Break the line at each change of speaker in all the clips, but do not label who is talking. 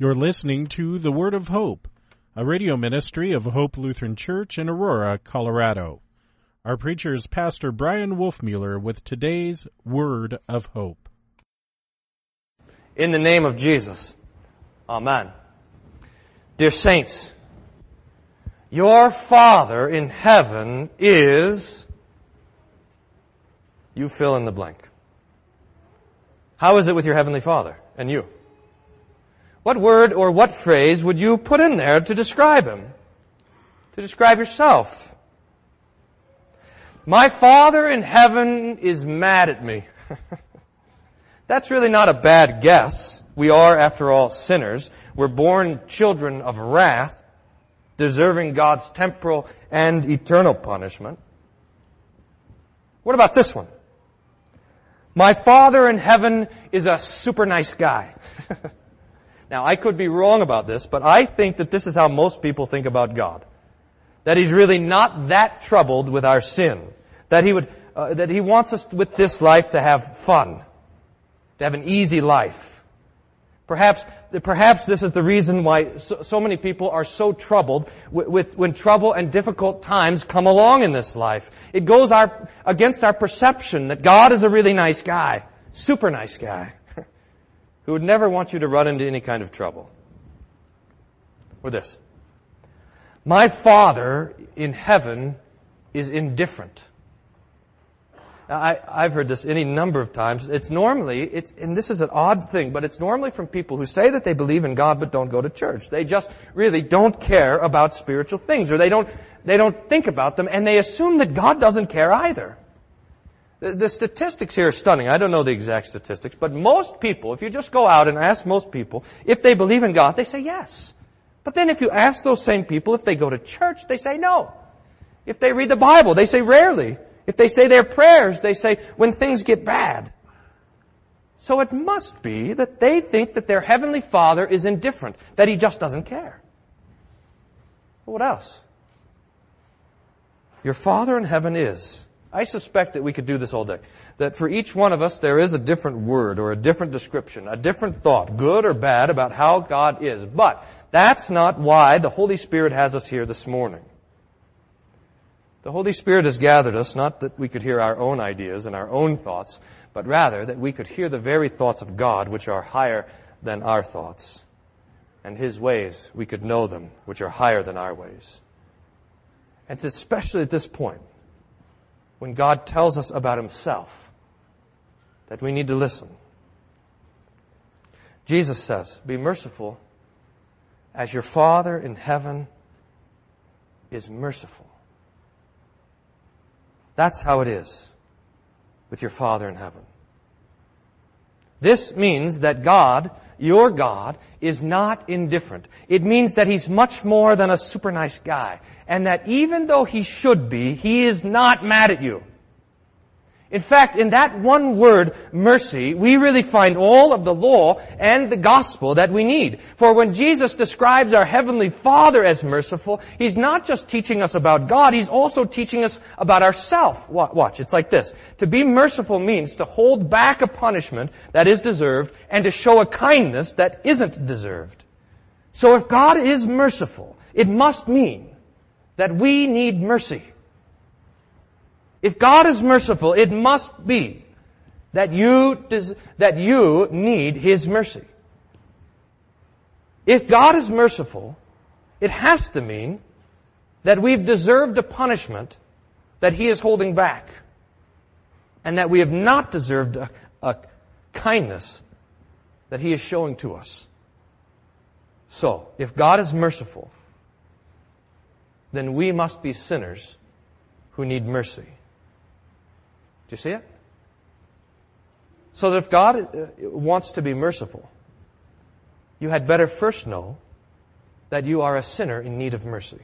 You're listening to The Word of Hope, a radio ministry of Hope Lutheran Church in Aurora, Colorado. Our preacher is Pastor Bryan Wolfmueller with today's Word of Hope.
In the name of Jesus. Amen. Dear saints, your Father in heaven is, you fill in the blank. How is it with your Heavenly Father and you? What word or what phrase would you put in there to describe him? To describe yourself? My Father in heaven is mad at me. That's really not a bad guess. We are, after all, sinners. We're born children of wrath, deserving God's temporal and eternal punishment. What about this one? My Father in heaven is a super nice guy. Now, I could be wrong about this, but I think that this is how most people think about God. That He's really not that troubled with our sin. That He would, uh, that He wants us with this life to have fun. To have an easy life. Perhaps, perhaps this is the reason why so, so many people are so troubled with, with, when trouble and difficult times come along in this life. It goes our, against our perception that God is a really nice guy. Super nice guy who would never want you to run into any kind of trouble. Or this. My Father in heaven is indifferent. Now, I, have heard this any number of times. It's normally, it's, and this is an odd thing, but it's normally from people who say that they believe in God but don't go to church. They just really don't care about spiritual things, or they don't, they don't think about them, and they assume that God doesn't care either. The, the, statistics here are stunning. I don't know the exact statistics, but most people, if you just go out and ask most people if they believe in God, they say yes. But then if you ask those same people if they go to church, they say no. If they read the Bible, they say rarely. If they say their prayers, they say when things get bad. So it must be that they think that their heavenly Father is indifferent, that He just doesn't care. But what else? Your Father in heaven is I suspect that we could do this all day. That for each one of us, there is a different word or a different description, a different thought, good or bad, about how God is. But that's not why the Holy Spirit has us here this morning. The Holy Spirit has gathered us not that we could hear our own ideas and our own thoughts, but rather that we could hear the very thoughts of God, which are higher than our thoughts. And His ways, we could know them, which are higher than our ways. And especially at this point, when God tells us about himself that we need to listen. Jesus says, Be merciful as your Father in heaven is merciful. That's how it is with your Father in heaven. This means that God, your God, is not indifferent. It means that He's much more than a super nice guy and that even though he should be, he is not mad at you. In fact, in that one word, mercy, we really find all of the law and the gospel that we need. For when Jesus describes our Heavenly Father as merciful, He's not just teaching us about God, He's also teaching us about ourself. Watch, it's like this. To be merciful means to hold back a punishment that is deserved and to show a kindness that isn't deserved. So if God is merciful, it must mean that we need mercy. If God is merciful, it must be that you, that you need His mercy. If God is merciful, it has to mean that we've deserved a punishment that He is holding back. And that we have not deserved a, a kindness that He is showing to us. So, if God is merciful, then we must be sinners who need mercy. Do you see it? So that if God uh, wants to be merciful, you had better first know that you are a sinner in need of mercy.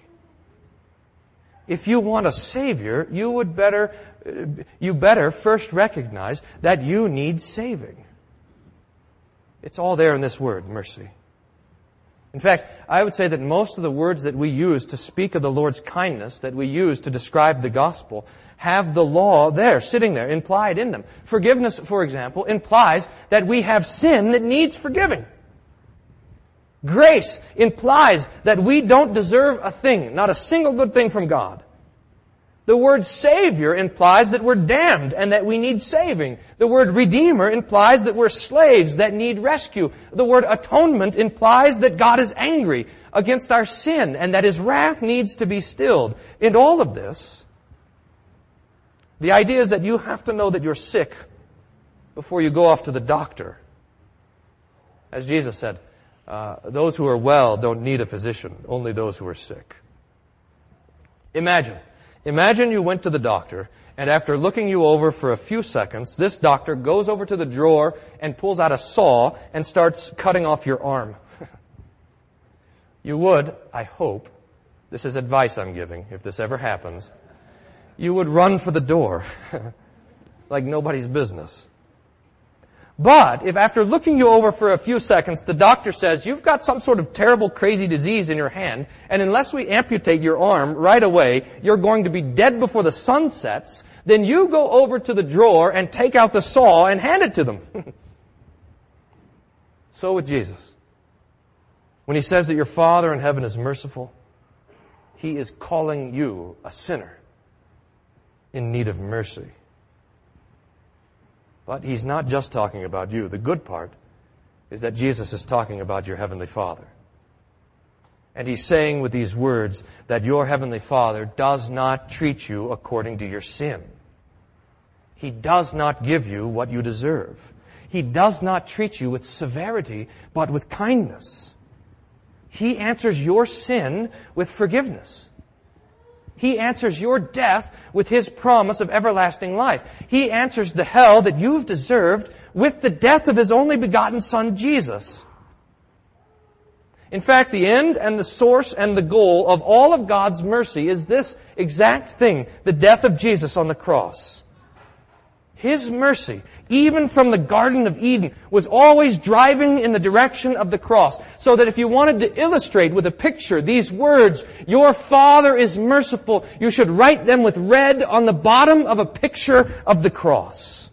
If you want a savior, you would better, uh, you better first recognize that you need saving. It's all there in this word, mercy. In fact, I would say that most of the words that we use to speak of the Lord's kindness, that we use to describe the gospel, have the law there, sitting there, implied in them. Forgiveness, for example, implies that we have sin that needs forgiving. Grace implies that we don't deserve a thing, not a single good thing from God. The word Savior implies that we're damned and that we need saving. The word Redeemer implies that we're slaves that need rescue. The word Atonement implies that God is angry against our sin and that His wrath needs to be stilled. In all of this, the idea is that you have to know that you're sick before you go off to the doctor. As Jesus said, uh, those who are well don't need a physician, only those who are sick. Imagine Imagine you went to the doctor, and after looking you over for a few seconds, this doctor goes over to the drawer and pulls out a saw and starts cutting off your arm. you would, I hope, this is advice I'm giving, if this ever happens, you would run for the door like nobody's business. But if after looking you over for a few seconds, the doctor says, you've got some sort of terrible crazy disease in your hand, and unless we amputate your arm right away, you're going to be dead before the sun sets, then you go over to the drawer and take out the saw and hand it to them. so with Jesus. When he says that your Father in heaven is merciful, he is calling you a sinner in need of mercy. But he's not just talking about you. The good part is that Jesus is talking about your Heavenly Father. And he's saying with these words that your Heavenly Father does not treat you according to your sin. He does not give you what you deserve. He does not treat you with severity, but with kindness. He answers your sin with forgiveness. He answers your death with His promise of everlasting life. He answers the hell that you've deserved with the death of His only begotten Son, Jesus. In fact, the end and the source and the goal of all of God's mercy is this exact thing, the death of Jesus on the cross. His mercy, even from the Garden of Eden, was always driving in the direction of the cross. So that if you wanted to illustrate with a picture these words, your Father is merciful, you should write them with red on the bottom of a picture of the cross.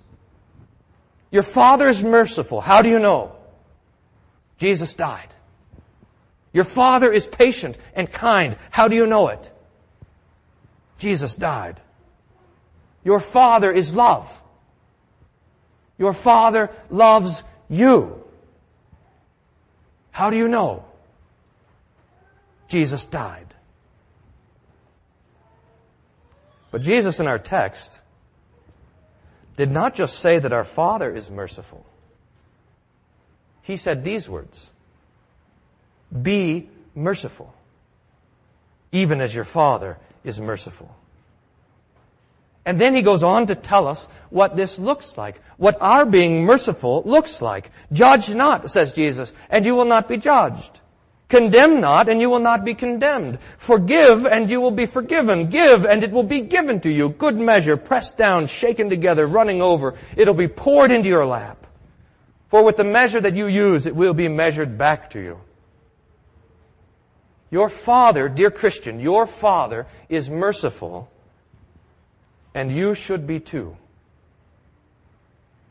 Your Father is merciful. How do you know? Jesus died. Your Father is patient and kind. How do you know it? Jesus died. Your Father is love. Your Father loves you. How do you know? Jesus died. But Jesus in our text did not just say that our Father is merciful. He said these words Be merciful, even as your Father is merciful. And then he goes on to tell us what this looks like, what our being merciful looks like. Judge not, says Jesus, and you will not be judged. Condemn not, and you will not be condemned. Forgive, and you will be forgiven. Give, and it will be given to you. Good measure, pressed down, shaken together, running over. It'll be poured into your lap. For with the measure that you use, it will be measured back to you. Your Father, dear Christian, your Father is merciful and you should be too.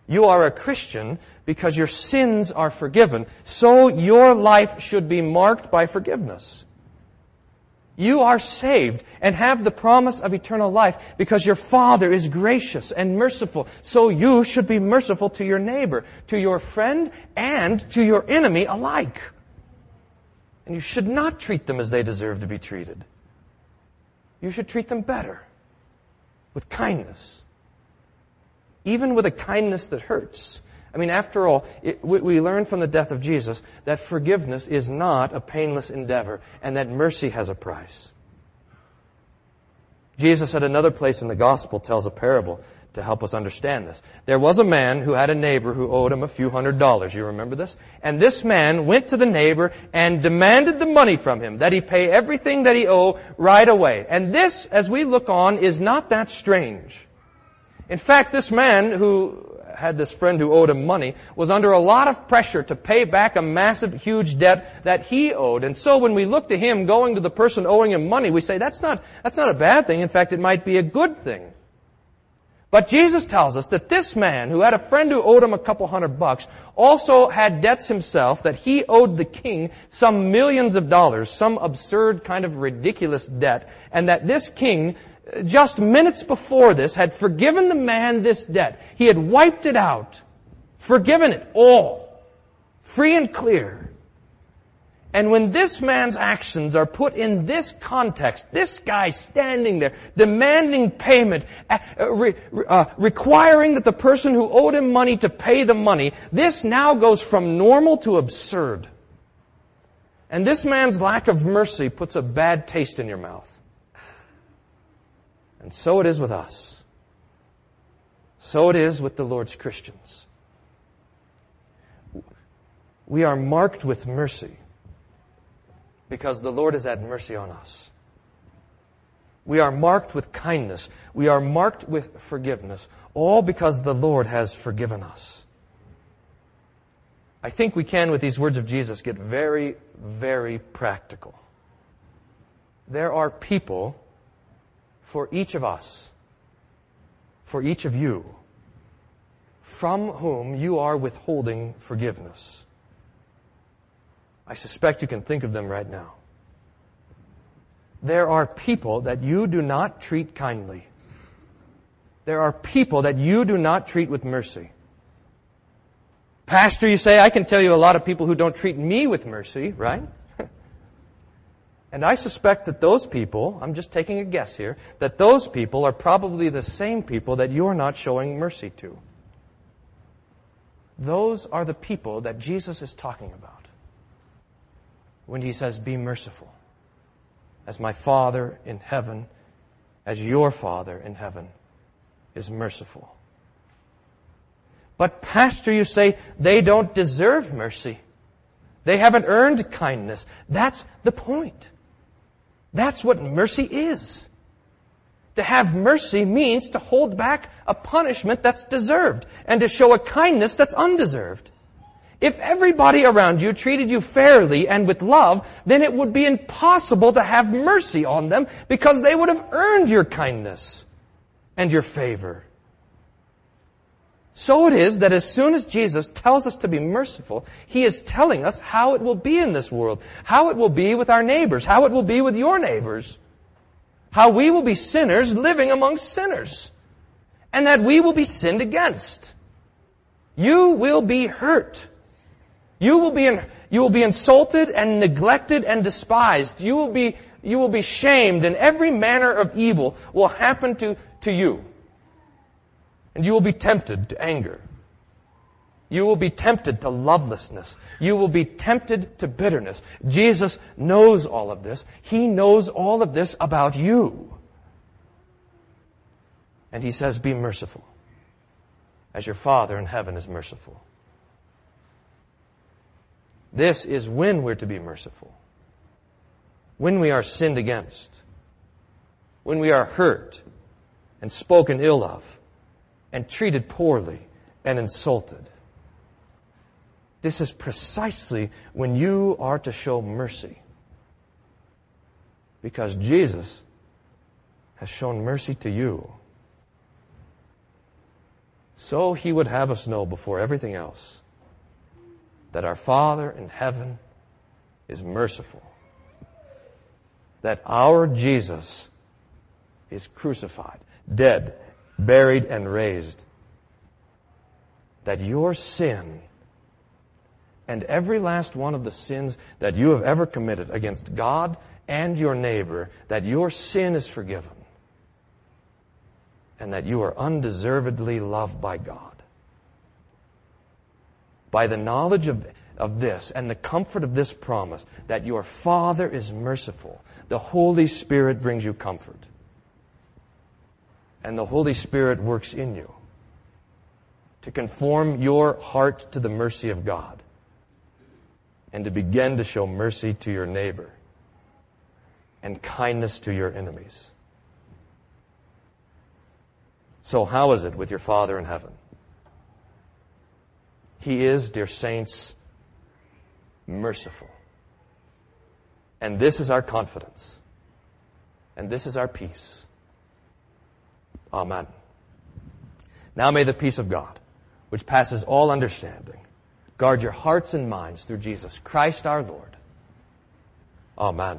You are a Christian because your sins are forgiven, so your life should be marked by forgiveness. You are saved and have the promise of eternal life because your Father is gracious and merciful. So you should be merciful to your neighbor, to your friend, and to your enemy alike. And you should not treat them as they deserve to be treated. You should treat them better with kindness. Even with a kindness that hurts. I mean, after all, it, we, we learn from the death of Jesus that forgiveness is not a painless endeavor and that mercy has a price. Jesus at another place in the gospel tells a parable to help us understand this. There was a man who had a neighbor who owed him a few hundred dollars. You remember this? And this man went to the neighbor and demanded the money from him, that he pay everything that he owed right away. And this, as we look on, is not that strange. In fact, this man who had this friend who owed him money was under a lot of pressure to pay back a massive, huge debt that he owed. And so when we look to him going to the person owing him money, we say that's not, that's not a bad thing. In fact, it might be a good thing. But Jesus tells us that this man, who had a friend who owed him a couple hundred bucks, also had debts himself, that he owed the king some millions of dollars, some absurd kind of ridiculous debt, and that this king, just minutes before this, had forgiven the man this debt. He had wiped it out, forgiven it all, free and clear. And when this man's actions are put in this context, this guy standing there, demanding payment, uh, re, uh, requiring that the person who owed him money to pay the money, this now goes from normal to absurd. And this man's lack of mercy puts a bad taste in your mouth. And so it is with us. So it is with the Lord's Christians. We are marked with mercy because the Lord has had mercy on us. We are marked with kindness. We are marked with forgiveness, all because the Lord has forgiven us. I think we can, with these words of Jesus, get very, very practical. There are people for each of us, for each of you, from whom you are withholding forgiveness. I suspect you can think of them right now. There are people that you do not treat kindly. There are people that you do not treat with mercy. Pastor, you say, I can tell you a lot of people who don't treat me with mercy, right? and I suspect that those people, I'm just taking a guess here, that those people are probably the same people that you're not showing mercy to. Those are the people that Jesus is talking about when he says, Be merciful, as my Father in heaven, as your Father in heaven is merciful. But, Pastor, you say they don't deserve mercy. They haven't earned kindness. That's the point. That's what mercy is. To have mercy means to hold back a punishment that's deserved and to show a kindness that's undeserved. If everybody around you treated you fairly and with love, then it would be impossible to have mercy on them because they would have earned your kindness and your favor. So it is that as soon as Jesus tells us to be merciful, He is telling us how it will be in this world, how it will be with our neighbors, how it will be with your neighbors, how we will be sinners living among sinners, and that we will be sinned against. You will be hurt. You will be, in, you will be insulted and neglected and despised. You will be, you will be shamed and every manner of evil will happen to, to you. And you will be tempted to anger. You will be tempted to lovelessness. You will be tempted to bitterness. Jesus knows all of this. He knows all of this about you. And he says, be merciful as your Father in heaven is merciful. This is when we're to be merciful. When we are sinned against. When we are hurt and spoken ill of and treated poorly and insulted. This is precisely when you are to show mercy. Because Jesus has shown mercy to you. So he would have us know before everything else that our Father in heaven is merciful. That our Jesus is crucified, dead, buried, and raised. That your sin and every last one of the sins that you have ever committed against God and your neighbor, that your sin is forgiven. And that you are undeservedly loved by God by the knowledge of, of this and the comfort of this promise that your Father is merciful, the Holy Spirit brings you comfort. And the Holy Spirit works in you to conform your heart to the mercy of God and to begin to show mercy to your neighbor and kindness to your enemies. So how is it with your Father in heaven? He is, dear saints, merciful. And this is our confidence. And this is our peace. Amen. Now may the peace of God, which passes all understanding, guard your hearts and minds through Jesus Christ our Lord. Amen.